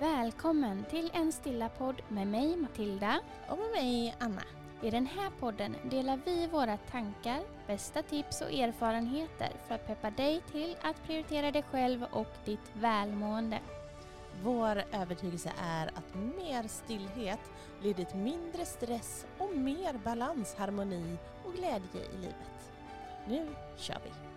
Välkommen till en stilla podd med mig Matilda. Och med mig Anna. I den här podden delar vi våra tankar, bästa tips och erfarenheter för att peppa dig till att prioritera dig själv och ditt välmående. Vår övertygelse är att mer stillhet leder till mindre stress och mer balans, harmoni och glädje i livet. Nu kör vi!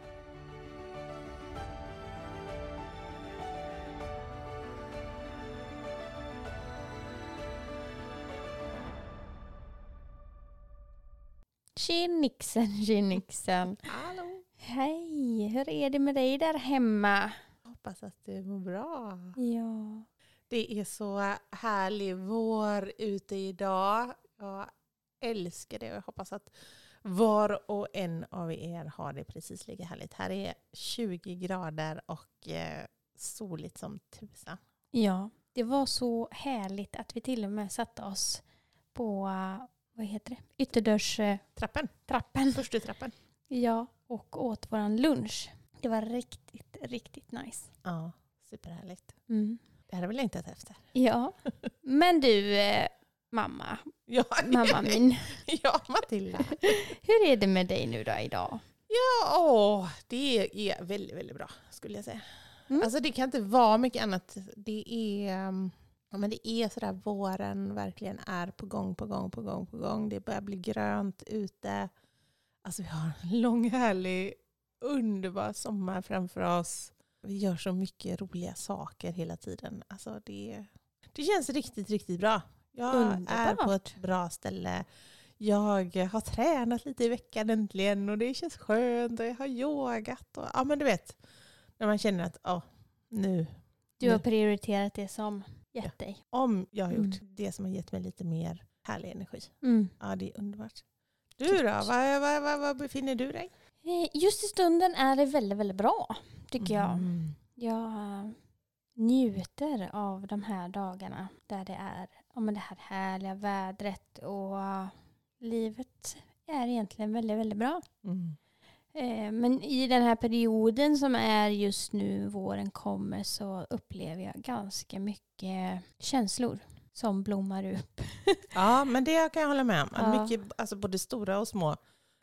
Tjenixen, tjenixen. Hallå! Hej, hur är det med dig där hemma? Hoppas att du mår bra. Ja. Det är så härlig vår ute idag. Jag älskar det och jag hoppas att var och en av er har det precis lika härligt. Här är 20 grader och eh, soligt som tusan. Ja, det var så härligt att vi till och med satte oss på, vad heter det, ytterdörrstrappen. Trappen, trappen. Ja, och åt våran lunch. Det var riktigt, riktigt nice. Ja, superhärligt. Mm. Det hade vi längtat efter. Ja, men du eh, mamma, Ja, mamma min. ja Matilda. Hur är det med dig nu då idag? Ja, åh, det är väldigt, väldigt bra skulle jag säga. Mm. Alltså det kan inte vara mycket annat. Det är, um, ja, men det är sådär våren verkligen är på gång, på gång, på gång, på gång. Det börjar bli grönt ute. Alltså vi har en lång, härlig, underbar sommar framför oss. Vi gör så mycket roliga saker hela tiden. Alltså det, det känns riktigt, riktigt bra. Jag är Underbart. på ett bra ställe. Jag har tränat lite i veckan äntligen och det känns skönt och jag har yogat. Och, ja men du vet, när man känner att oh, nu, Du har nu, prioriterat det som gett dig. om jag har gjort Mm. det som har gett mig lite mer härlig energi. Mm. Ja det är underbart. Du då, var, var, var, var befinner du dig? Eh, Just i stunden är det väldigt, väldigt bra, tycker jag. Mm. Jag eh, njuter av de här dagarna där det är ja, men det här härliga vädret och eh, livet är egentligen väldigt, väldigt bra. Mm. Eh, Men i den här perioden som är just nu, våren kommer, så upplever jag ganska mycket känslor som blommar upp. Ja men det kan jag hålla med om. Ja. Mycket, alltså både stora och små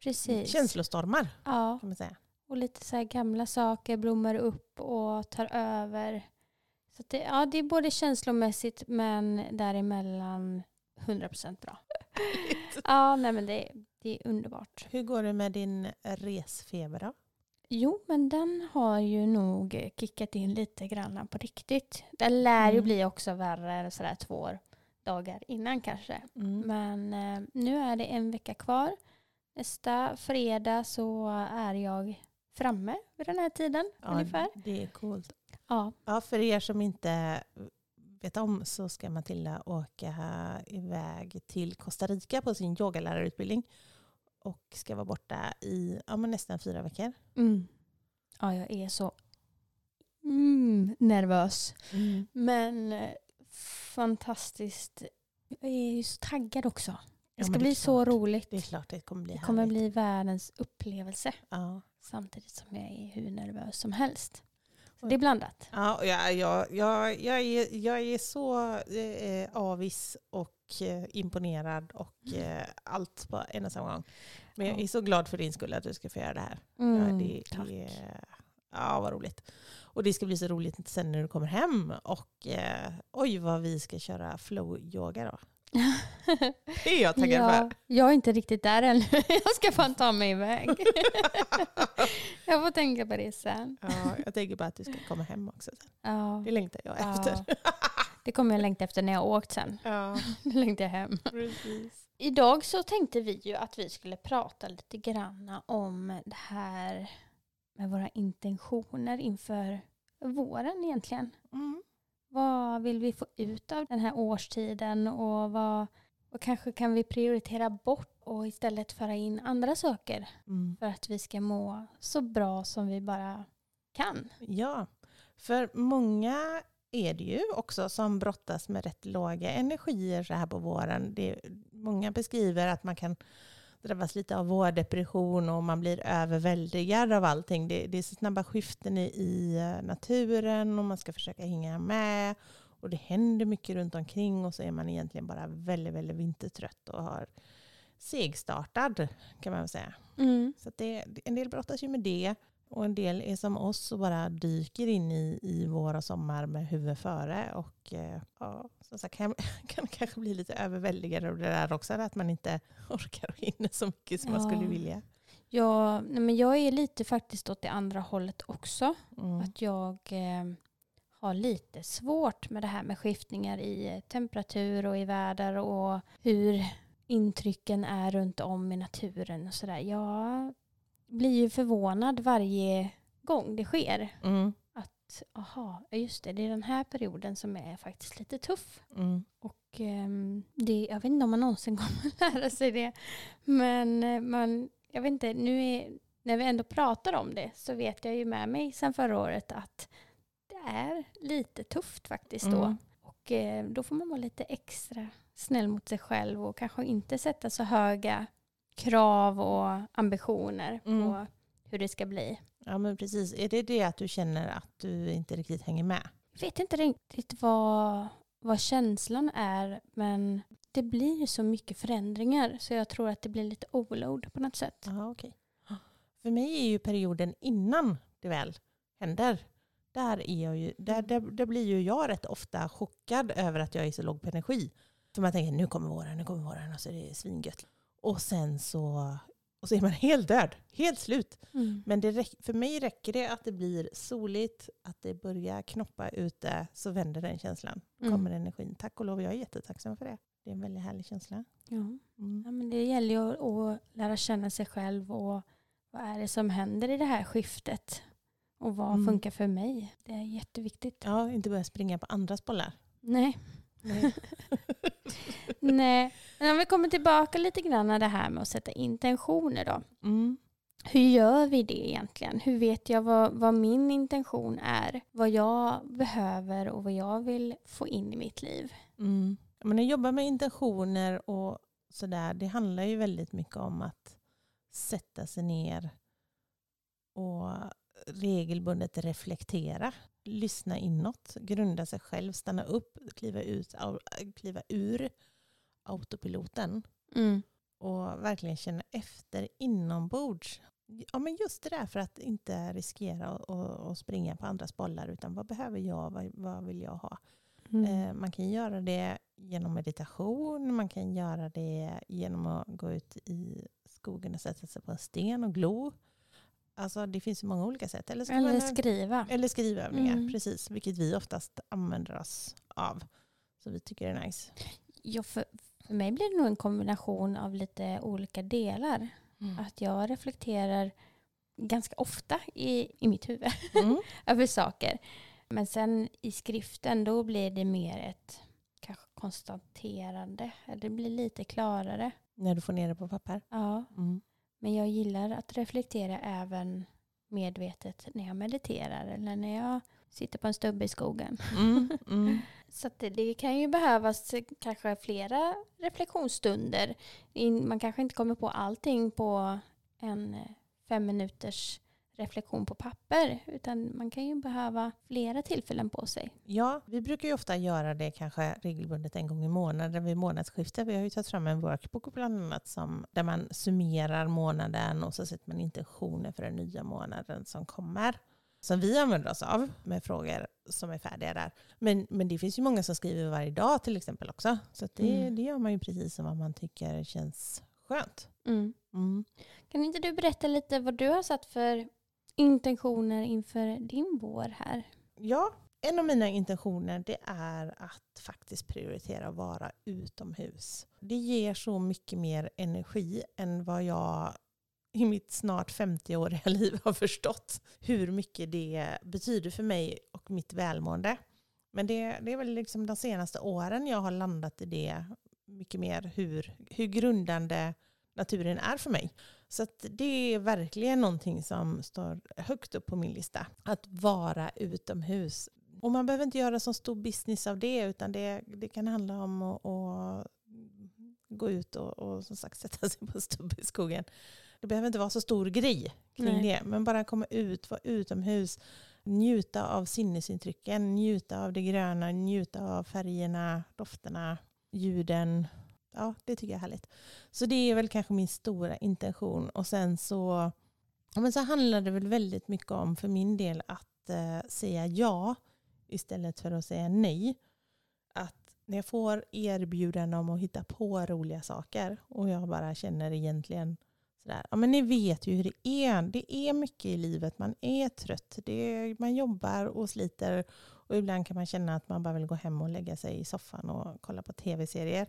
Precis. känslostormar Ja, kan man säga. och lite så gamla saker blommar upp och tar över. Så det, ja, det är både känslomässigt men däremellan 100% bra. Ja, nej men det, det är underbart. Hur går det med din resfeber då? Jo, men den har ju nog kickat in lite grann på riktigt. Den lär ju Mm. bli också värre sådär två dagar innan kanske. Mm. Men eh, nu är det en vecka kvar. Nästa fredag så är jag framme vid den här tiden ungefär. Det är coolt. Ja, Ja, för er som inte vet om så ska Matilda åka iväg till Costa Rica på sin yogalärarutbildning och ska vara borta i ja, nästan fyra veckor. mm. ja jag är så mm, nervös. Men eh, fantastiskt. Jag är ju så taggad också. Det Ja, ska men bli är så roligt. Det är klart det kommer bli Det kommer härligt. bli världens upplevelse Ja. samtidigt som jag är hur nervös som helst. Så det är blandat. Ja, jag, jag, jag, jag, är, jag är så eh, avis och eh, imponerad och eh, allt på en och samma gång. Men jag Ja. är så glad för din skull att du ska få göra det här. Mm, ja, det tack. är, ja, vad roligt. Och det ska bli så roligt sen när du kommer hem och eh, oj vad vi ska köra flow-yoga då. Det är jag taggad ja, för. jag är inte riktigt där ännu. Jag ska fan ta mig iväg. jag får tänka på det sen. Ja, jag tänker bara att du ska komma hem också. Sen. Ja, Det längtar jag Ja. efter. det kommer jag längta efter när jag har åkt sen. Ja, Nu längtar jag hem. precis. Idag så tänkte vi ju att vi skulle prata lite grann om det här med våra intentioner inför våren egentligen. Mm. Vad vill vi få ut av den här årstiden och vad, vad kanske kan vi prioritera bort och istället föra in andra saker Mm. för att vi ska må så bra som vi bara kan. Ja, för många är det ju också som brottas med rätt låga energier så här på våren. Det, många beskriver att man kan drabbas lite av vårdepression och man blir överväldigad av allting. Det, det är så snabba skiften i, i eh, naturen och man ska försöka hänga med. Och det händer mycket runt omkring och så är man egentligen bara väldigt, väldigt vintertrött och har segstartad kan man väl säga. Mm. Så det, en del brottas ju med det och en del är som oss och bara dyker in i, i vår och sommar med huvudet före. Och eh, ja, som sagt, kan, kan kanske bli lite överväldigad av det där också, att man inte orkar och hinner så mycket som man Ja. skulle vilja. Ja, men jag är lite faktiskt åt det andra hållet också. Mm. Att jag eh, har lite svårt med det här med skiftningar i temperatur och i väder och hur intrycken är runt om i naturen och sådär. Jag blir ju förvånad varje gång det sker. Mm. Att, aha, just det, det är den här perioden som är faktiskt lite tuff. Mm. Och ehm, det, jag vet inte om man någonsin kommer lära sig det. Men eh, man, jag vet inte, nu är, när vi ändå pratar om det så vet jag ju med mig sedan förra året att det är lite tufft faktiskt då. Mm. Och eh, då får man vara lite extra snäll mot sig själv och kanske inte sätta så höga krav och ambitioner Mm. på hur det ska bli. Ja men precis. Är det det att du känner att du inte riktigt hänger med? Jag vet inte riktigt vad, vad känslan är men det blir så mycket förändringar så jag tror att det blir lite overload på något sätt. Ja, okej. För mig är ju perioden innan det väl händer, där, är jag ju, där, där, där blir ju jag rätt ofta chockad över att jag är så låg på energi. För man tänker nu kommer våren, nu kommer våren och så är det svingött. Och sen så, och så är man helt död, helt slut. Mm. Men det för mig räcker det att det blir soligt, att det börjar knoppa ute, så vänder den känslan. Mm. Kommer energin. Tack och lov, jag är jättetacksam för det. Det är en väldigt härlig känsla. Ja. Mm. Ja, men det gäller ju att, att lära känna sig själv och vad är det som händer i det här skiftet? Och vad Mm. funkar för mig? Det är jätteviktigt. Ja, inte börja springa på andras bollar. Nej. Nej. Nej. Men om vi kommer tillbaka lite grann det här med att sätta intentioner då. Mm. Hur gör vi det egentligen? Hur vet jag vad, vad min intention är? Vad jag behöver och vad jag vill få in i mitt liv? Mm. Men att jobba med intentioner och sådär, det handlar ju väldigt mycket om att sätta sig ner och regelbundet reflektera. Lyssna inåt, grunda sig själv, stanna upp, kliva, ut, kliva ur autopiloten och verkligen känna efter inombords. Ja, men just det där för att inte riskera att springa på andras bollar utan vad behöver jag, vad, vad vill jag ha? Mm. Eh, Man kan göra det genom meditation, man kan göra det genom att gå ut i skogen och sätta sig på en sten och glo. Alltså det finns ju många olika sätt. Eller, Eller skriva. eller skrivövningar, Mm. precis. Vilket vi oftast använder oss av. Så vi tycker det är nice. Ja, för, för mig blir det nog en kombination av lite olika delar. Att jag reflekterar ganska ofta i, i mitt huvud Mm. över saker. Men sen i skriften då blir det mer ett kanske konstaterande. Eller Det blir lite klarare. När du får ner det på papper. Ja, Mm. Men jag gillar att reflektera även medvetet när jag mediterar eller när jag sitter på en stubbe i skogen. Mm. Mm. Så det, det kan ju behövas eh, kanske flera reflektionsstunder. In- Man kanske inte kommer på allting på en eh, fem minuters reflektion på papper. Utan man kan ju behöva flera tillfällen på sig. Ja, vi brukar ju ofta göra det kanske regelbundet en gång i månaden vid månadsskiftet. Vi har ju tagit fram en workbook bland annat som, där man summerar månaden och så sätter man intentioner för den nya månaden som kommer. Som vi använder oss av med frågor som är färdiga där. Men, men det finns ju många som skriver varje dag till exempel också. Så det, Mm. det gör man ju precis som vad man tycker känns skönt. Mm. Mm. Kan inte du berätta lite vad du har satt för intentioner inför din vår här? Ja, en av mina intentioner det är att faktiskt prioritera att vara utomhus. Det ger så mycket mer energi än vad jag i mitt snart 50-åriga liv har förstått hur mycket det betyder för mig och mitt välmående. Men det, det är väl liksom de senaste åren jag har landat i det mycket mer hur, hur grundande naturen är för mig. Så det är verkligen någonting som står högt upp på min lista. Att vara utomhus. Och man behöver inte göra så stor business av det utan det, det kan handla om att, att gå ut och, och som sagt sätta sig på en stubbe i skogen. Det behöver inte vara så stor grej kring Nej. det. Men bara komma ut, vara utomhus, njuta av sinnesintrycken, njuta av det gröna, njuta av färgerna, dofterna, ljuden. Ja, det tycker jag är härligt. Så det är väl kanske min stora intention. Och sen så, ja, men så handlar det väl väldigt mycket om för min del att eh, säga ja istället för att säga nej. Att när jag får erbjudanden om att hitta på roliga saker och jag bara känner egentligen sådär, ja men ni vet ju hur det är. Det är mycket i livet, man är trött, det är, man jobbar och sliter och ibland kan man känna att man bara vill gå hem och lägga sig i soffan och kolla på tv-serier.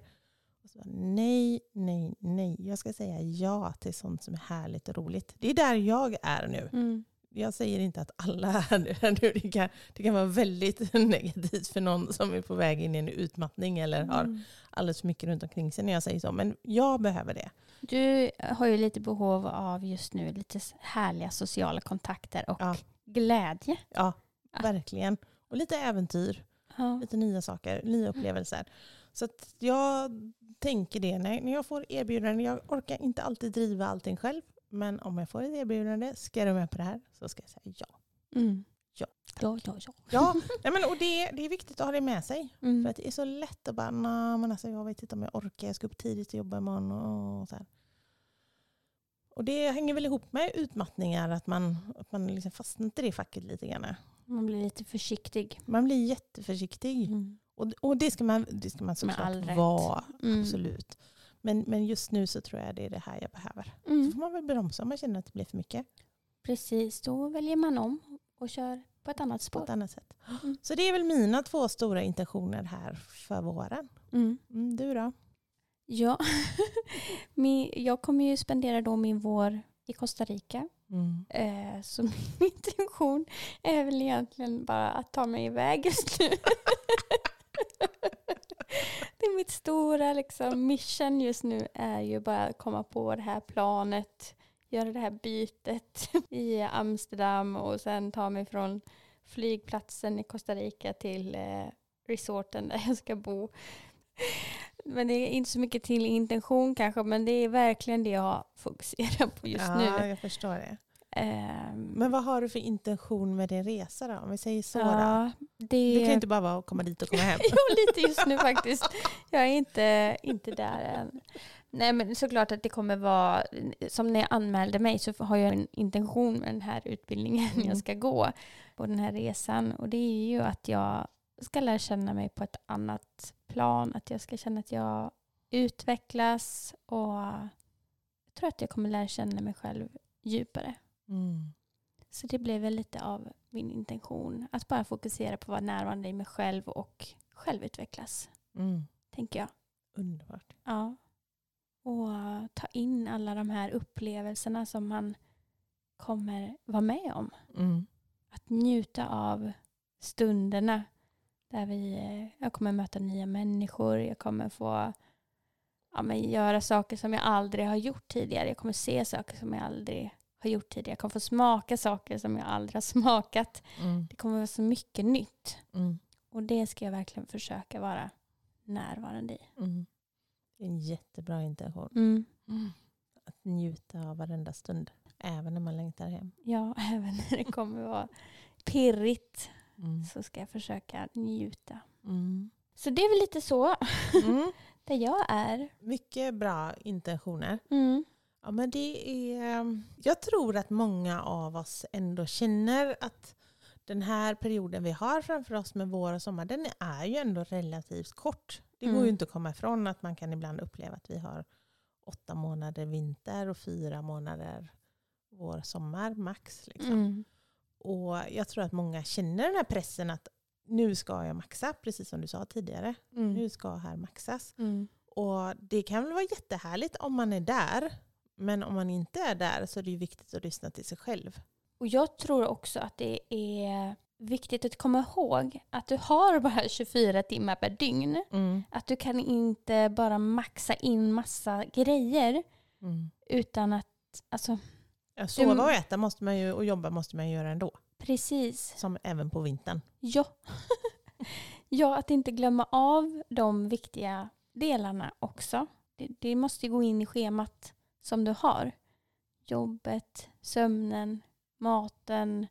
Så, nej, nej, nej. Jag ska säga ja till sånt som är härligt och roligt. Det är där jag är nu. Mm. Jag säger inte att alla är där nu. Det kan, det kan vara väldigt negativt för någon som är på väg in i en utmattning eller har Mm. alldeles för mycket runt omkring sig när jag säger så. Men jag behöver det. Du har ju lite behov av just nu lite härliga sociala kontakter och Ja. glädje. Ja, verkligen. Och lite äventyr, Ja. lite nya saker, nya upplevelser. Så jag tänker det när, jag får erbjudanden. Jag orkar inte alltid driva allting själv. Men om jag får ett erbjudande, ska du med på det här? Så ska jag säga ja. Mm. Ja, ja, ja, ja. Ja, nej men, och det, det är viktigt att ha det med sig. För Mm. att det är så lätt att bara, "Nå, men alltså, jag vet inte om jag orkar, jag ska upp tidigt och jobba imorgon. Och så här. Och det hänger väl ihop med utmattningar, att man, att man liksom fastnar i det facket lite grann. Man blir lite försiktig. Man blir jätteförsiktig. Mm. Och, och det ska man, det ska man såklart vara, Mm. absolut. Men, men just nu så tror jag det är det här jag behöver. Så Mm. får man väl bromsa om man känner att det blir för mycket Precis, då väljer man om och kör på ett annat på spår. ett annat sätt. Mm. Så det är väl mina två stora intentioner här för våren. Mm. Mm, du då? Ja, min, jag kommer ju spendera då min vår i Costa Rica. Mm. Eh, så min intention är väl egentligen bara att ta mig iväg just nu. mitt stora liksom, mission just nu är ju bara att komma på det här planet, göra det här bytet i Amsterdam och sen ta mig från flygplatsen i Costa Rica till eh, resorten där jag ska bo. Men det är inte så mycket till intention kanske, men det är verkligen det jag fokuserar på just ja, nu. jag förstår det. Ehm, Men vad har du för intention med din resa då? Om vi säger så ja, det, Det kan ju inte bara vara komma dit och komma hem. jo, lite just nu faktiskt. Jag är inte, inte där än. Nej men såklart att det kommer vara, som när jag anmälde mig så har jag en intention med den här utbildningen Mm. jag ska gå på den här resan. Och det är ju att jag ska lära känna mig på ett annat plan. Att jag ska känna att jag utvecklas och jag tror att jag kommer lära känna mig själv djupare. Mm. Så det blev väl lite av min intention. Att bara fokusera på att vara närvarande i mig själv och självutvecklas, Mm. tänker jag. Underbart. Ja. Och ta in alla de här upplevelserna som man kommer vara med om. Mm. Att njuta av stunderna där vi, jag kommer möta nya människor, jag kommer få ja, men göra saker som jag aldrig har gjort tidigare. Jag kommer se saker som jag aldrig har gjort tidigare. Jag kommer få smaka saker som jag aldrig har smakat. Mm. Det kommer vara så mycket nytt. Mm. Och det ska jag verkligen försöka vara närvarande i. Mm. Det är en jättebra intention. Mm. Att njuta av varenda stund. Även när man längtar hem. Ja, även när det kommer vara pirrigt Mm. så ska jag försöka njuta. Mm. Så det är väl lite så Mm. där jag är. Mycket bra intentioner. Mm. Ja, men det är, jag tror att många av oss ändå känner att den här perioden vi har framför oss med vår och sommar, den är ju ändå relativt kort. Det går Mm. ju inte att komma ifrån att man kan ibland uppleva att vi har åtta månader vinter och fyra månader vår, sommar max. Liksom. Mm. Och jag tror att många känner den här pressen att nu ska jag maxa, precis som du sa tidigare. Mm. Nu ska här maxas. Mm. Och det kan väl vara jättehärligt om man är där. Men om man inte är där så är det ju viktigt att lyssna till sig själv. Och jag tror också att det är viktigt att komma ihåg att du har bara 24 timmar per dygn. Mm. Att du kan inte bara maxa in massa grejer Mm. utan att, alltså Ja, sova och äta måste man ju, och jobba måste man ju göra ändå. precis. Som även på vintern. Ja. ja, att inte glömma av de viktiga delarna också. Det, det måste ju gå in i schemat som du har. Jobbet, sömnen, maten,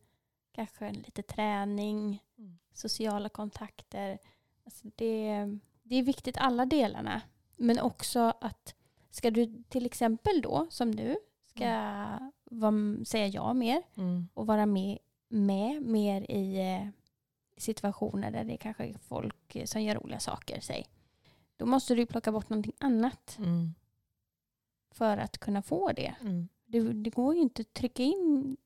kanske lite träning, Mm. sociala kontakter. Alltså det, det är viktigt alla delarna. Men också att ska du till exempel då, som du, ska vara, säga ja mer Mm. och vara med, med mer i eh, situationer där det kanske är folk som gör roliga saker. Säg. Då måste du plocka bort någonting annat Mm. För att kunna få det. Mm. Det, det går ju inte att trycka in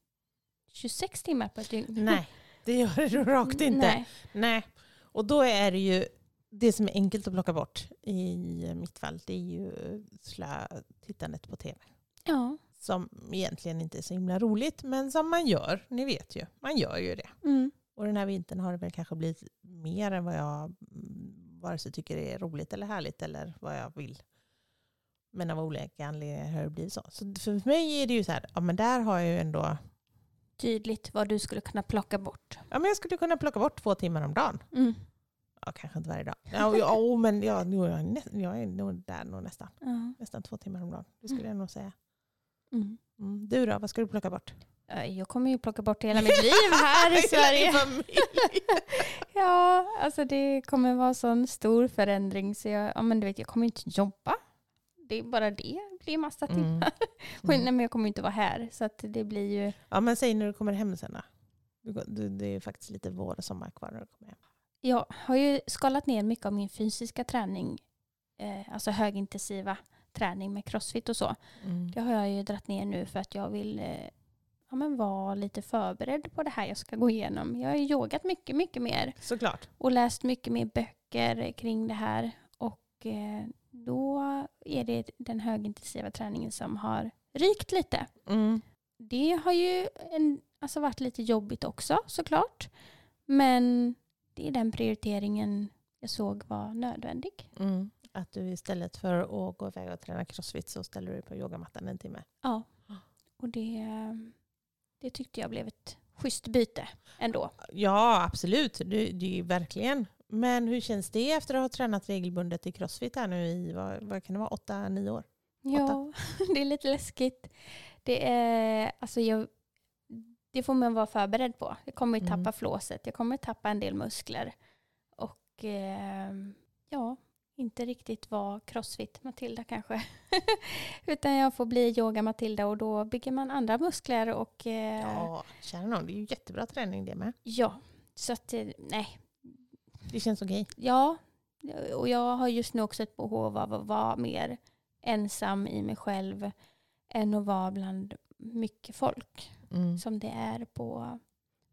26 timmar på ett dygn. Nej, det gör det rakt inte. Nej. Nej. Och då är det ju det som är enkelt att plocka bort i mitt fall, det är ju slä, tittandet på tv. Ja. Som egentligen inte är så himla roligt, men som man gör. Ni vet ju, man gör ju det. Mm. Och den här vintern har det väl kanske blivit mer än vad jag mm, vare sig tycker är roligt eller härligt eller vad jag vill. Men av olika anledningar har det blivit så. Så för mig är det ju så här, ja men där har jag ju ändå, Tydligt vad du skulle kunna plocka bort. ja men jag skulle kunna plocka bort två timmar om dagen. Mm. Ja, kanske inte varje dag. Ja, ja, oh, men ja, nu är jag, jag är nog där nog nästan. Ja. Nästan två timmar om dagen. Det skulle jag nog säga. Mm. Mm. Du då, vad ska du plocka bort? Ja, Jag kommer ju plocka bort hela mitt liv här i Sverige. Ja, alltså det kommer vara sån stor förändring så jag, ja, men du vet, jag kommer inte jobba. Det är bara det. Det blir massa Mm. timmar. Mm. Nej, men jag kommer inte vara här så att det blir ju... Ja, men säg när du kommer hem sen då. Det är faktiskt lite vår och sommar kvar när du kommer hem. Jag har ju skalat ner mycket av min fysiska träning, eh, alltså högintensiva träning med crossfit och så. Mm. Det har jag ju dratt ner nu för att jag vill eh, ja, men vara lite förberedd på det här jag ska gå igenom. Jag har ju yogat mycket, mycket mer Såklart. och läst mycket mer böcker kring det här. Och eh, då är det den högintensiva träningen som har rykt lite. Mm. Det har ju en, alltså varit lite jobbigt också såklart. Men det är den prioriteringen jag såg var nödvändig. Mm. Att du istället för att gå iväg och träna crossfit så ställer du dig på yogamattan en timme. Ja. Och det, det tyckte jag blev ett schysst byte ändå. Ja, absolut. Det, det är verkligen. Men hur känns det efter att ha tränat regelbundet i crossfit här nu i, vad, vad kan det vara, åtta, nio år? Ja, det är lite läskigt. Det, är, alltså jag, det får man vara förberedd på. Jag kommer ju tappa Mm. flåset, jag kommer tappa en del muskler. Och eh, ja, inte riktigt vara crossfit Matilda kanske. Utan jag får bli yoga Matilda och då bygger man andra muskler och eh, Ja, kära någon, det är ju jättebra träning det med. ja. Så att eh, nej, Det känns okej. Ja, och jag har just nu också ett behov av att vara mer ensam i mig själv än att vara bland mycket folk Mm. som det är på,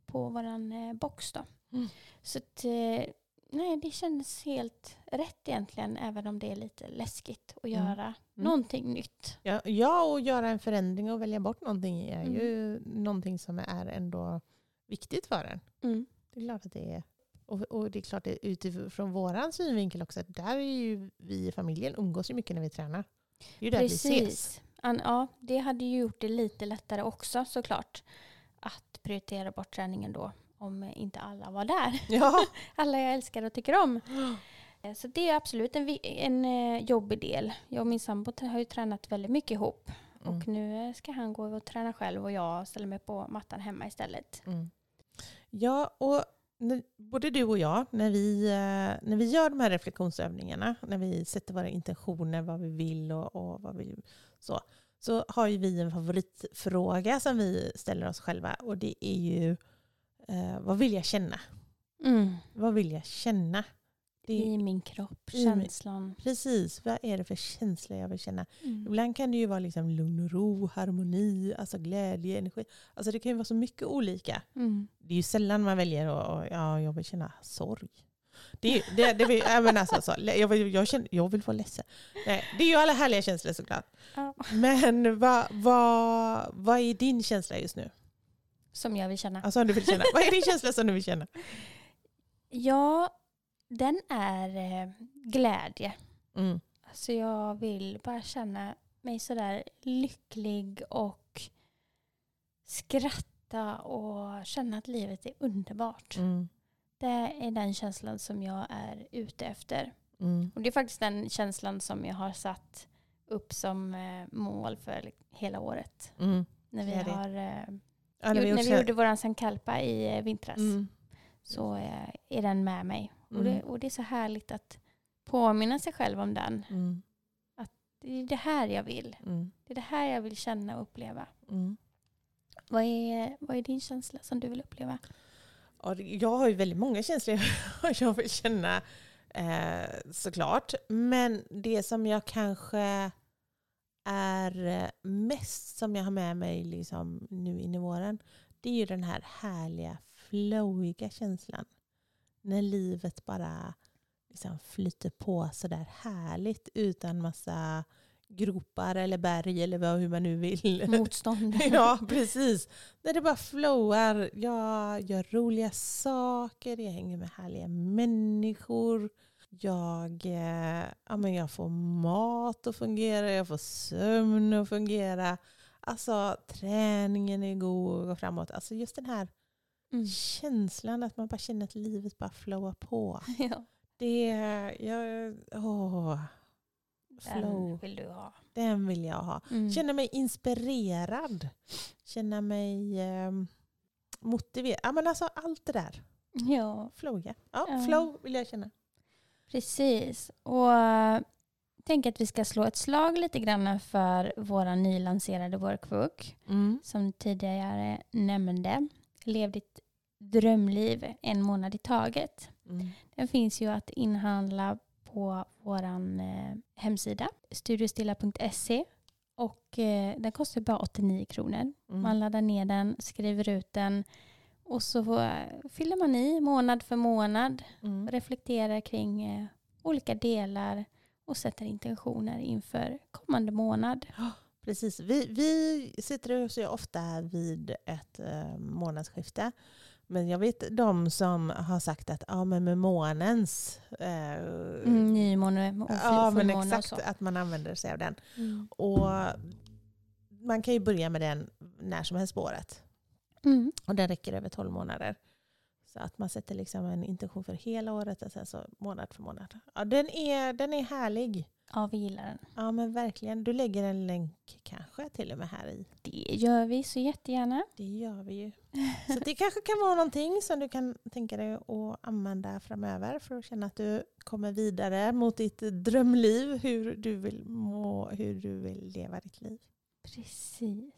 på våran eh, box. Då. Mm. Så att, eh, nej, det kändes helt rätt egentligen även om det är lite läskigt att Mm. göra någonting nytt. Ja, ja, och göra en förändring och välja bort någonting är Mm. ju någonting som är ändå viktigt för en. Mm. Det är klart att det är. Och, och det är klart att utifrån våran synvinkel också, där är ju vi i familjen umgås ju mycket när vi tränar. Det är ju där vi ses. Precis. An, ja, det hade ju gjort det lite lättare också såklart att prioritera bort träningen då om inte alla var där. Ja. alla jag älskar och tycker om. Eh, Så det är absolut en, en eh, jobbig del. Jag och min sambo har ju tränat väldigt mycket ihop. Mm. Och nu eh, ska han gå och träna själv och jag ställer mig på mattan hemma istället. Mm. Ja, och både du och jag, när vi, eh, när vi gör de här reflektionsövningarna, när vi sätter våra intentioner, vad vi vill och, och vad vi så, så har ju vi en favoritfråga som vi ställer oss själva och det är ju eh, vad vill jag känna? Vad vill jag känna? Det är, I min kropp, känslan. precis, vad är det för känsla jag vill känna? Mm. Ibland kan det ju vara liksom lugn och ro, harmoni, alltså glädje, energi. Alltså det kan ju vara så mycket olika. Mm. Det är ju sällan man väljer att ja, jag vill känna sorg. Det det, det vill, alltså, så, jag, vill, jag, känner, jag vill vara ledsen. Nej, det är ju alla härliga känslor såklart. Ja. Men vad vad vad är din känsla just nu? Som jag vill känna. Alltså, du vill känna. Vad är din känsla som du vill känna? Ja, den är eh, glädje. Mm. Alltså jag vill bara känna mig sådär lycklig och skratta och känna att livet är underbart. Mm. Det är den känslan som jag är ute efter. Mm. Och det är faktiskt den känslan som jag har satt upp som eh, mål för hela året. Mm. När vi har eh, Ja, Jo, vi när vi gjorde våran sankalpa i eh, vintras Mm. så är den med mig. Och, Mm. det, och det är så härligt att påminna sig själv om den. Mm. Det är det här jag vill. Mm. Det är det här jag vill känna och uppleva. Mm. Vad är, vad är din känsla som du vill uppleva? Jag har ju väldigt många känslor jag vill känna eh, såklart. Men det som jag kanske är eh, mest som jag har med mig liksom nu in i våren, det är ju den här härliga flowiga känslan. När livet bara liksom flyter på sådär härligt utan massa gropar eller berg eller vad, hur man nu vill. Motstånd. Ja, precis. När det bara flowar. Jag gör roliga saker, jag hänger med härliga människor. Jag, eh, ja, men jag får mat att fungera, jag får sömn att fungera. Alltså träningen är god och framåt. Alltså just den här Mm. känslan att man bara känner att livet bara flowar på. Ja, Det, jag, åh, den flow, vill du ha. den vill jag ha. Mm. Känna mig inspirerad. Känna mig eh, motiverad. Ja, men alltså allt det där. Ja, Flow, ja. ja Ja. Flow vill jag känna. precis. Och eh, tänk att vi ska slå ett slag lite grann för våra nylanserade workbook. Mm. Som tidigare nämnde. Lev ditt drömliv en månad i taget. Mm. Den finns ju att inhandla på vår eh, hemsida, studiostilla.se. Och eh, den kostar bara 89 kronor. Mm. Man laddar ner den, skriver ut den och så fyller man i månad för månad. Mm. Reflekterar kring eh, olika delar och sätter intentioner inför kommande månad. Precis. Vi, vi sitter oss ju ofta vid ett eh, månadsskifte. Men jag vet de som har sagt att ja, men med månens... Eh, Mm, nymåne och ja, men och exakt. Att man använder sig av den. Mm. Och man kan ju börja med den när som helst på året. Mm. Och den räcker över 12 månader. Så att man sätter liksom en intention för hela året och sen så månad för månad. Ja, den, är, den är härlig. Ja, vi gillar den. Ja men verkligen. Du lägger en länk kanske till och med här i. Det gör vi så jättegärna. Det gör vi ju. Så det kanske kan vara någonting som du kan tänka dig att använda framöver för att känna att du kommer vidare mot ditt drömliv. Hur du vill må, hur du vill leva ditt liv. Precis.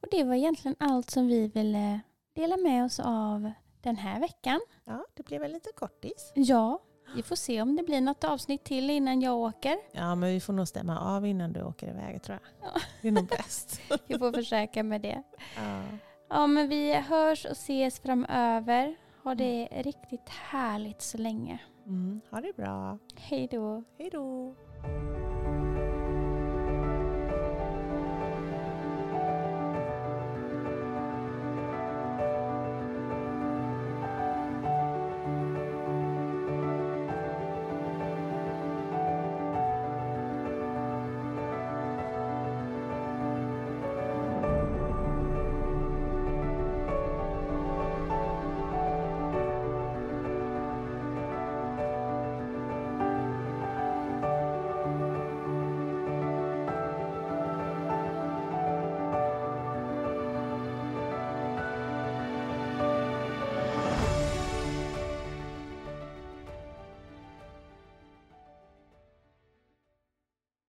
Och det var egentligen allt som vi ville dela med oss av den här veckan. Ja, det blev en liten kortis. Ja, vi får se om det blir något avsnitt till innan jag åker. Ja, men vi får nog stämma av innan du åker iväg tror jag. Ja. Det är nog bäst. Vi får försöka med det. Ja. Ja, men vi hörs och ses framöver. Ha det riktigt härligt så länge. Mm, ha det bra. Hej då. Hej då.